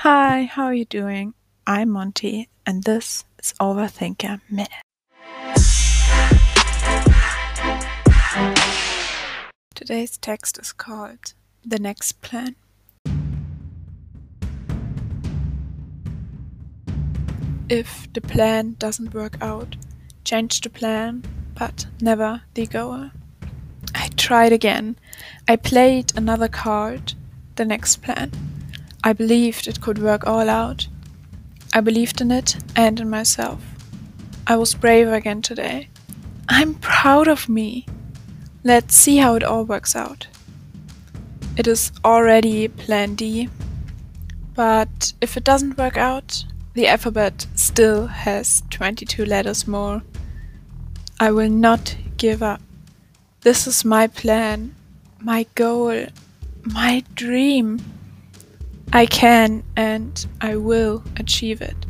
Hi, how are you doing? I'm Monty, and this is Overthinker Minute. Today's text is called The Next Plan. If the plan doesn't work out, change the plan, but never the goal. I tried again. I played another card, the next plan. I believed it could work all out. I believed in it and in myself. I was brave again today. I'm proud of me. Let's see how it all works out. It is already Plan D, but if it doesn't work out, the alphabet still has 22 letters more. I will not give up. This is my plan, my goal, my dream. I can and I will achieve it.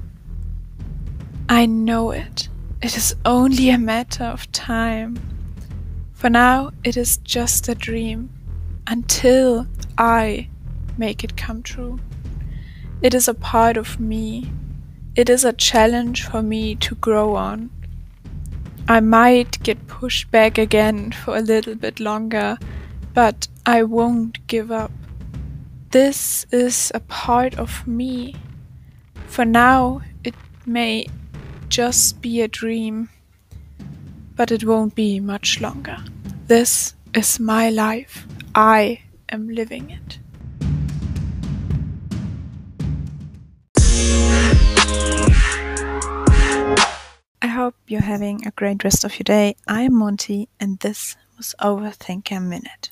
I know it. It is only a matter of time. For now, it is just a dream until I make it come true. It is a part of me. It is a challenge for me to grow on. I might get pushed back again for a little bit longer, but I won't give up. This is a part of me. For now, it may just be a dream, but it won't be much longer. This is my life. I am living it. I hope you're having a great rest of your day. I'm Monty, and this was Overthinker Minute.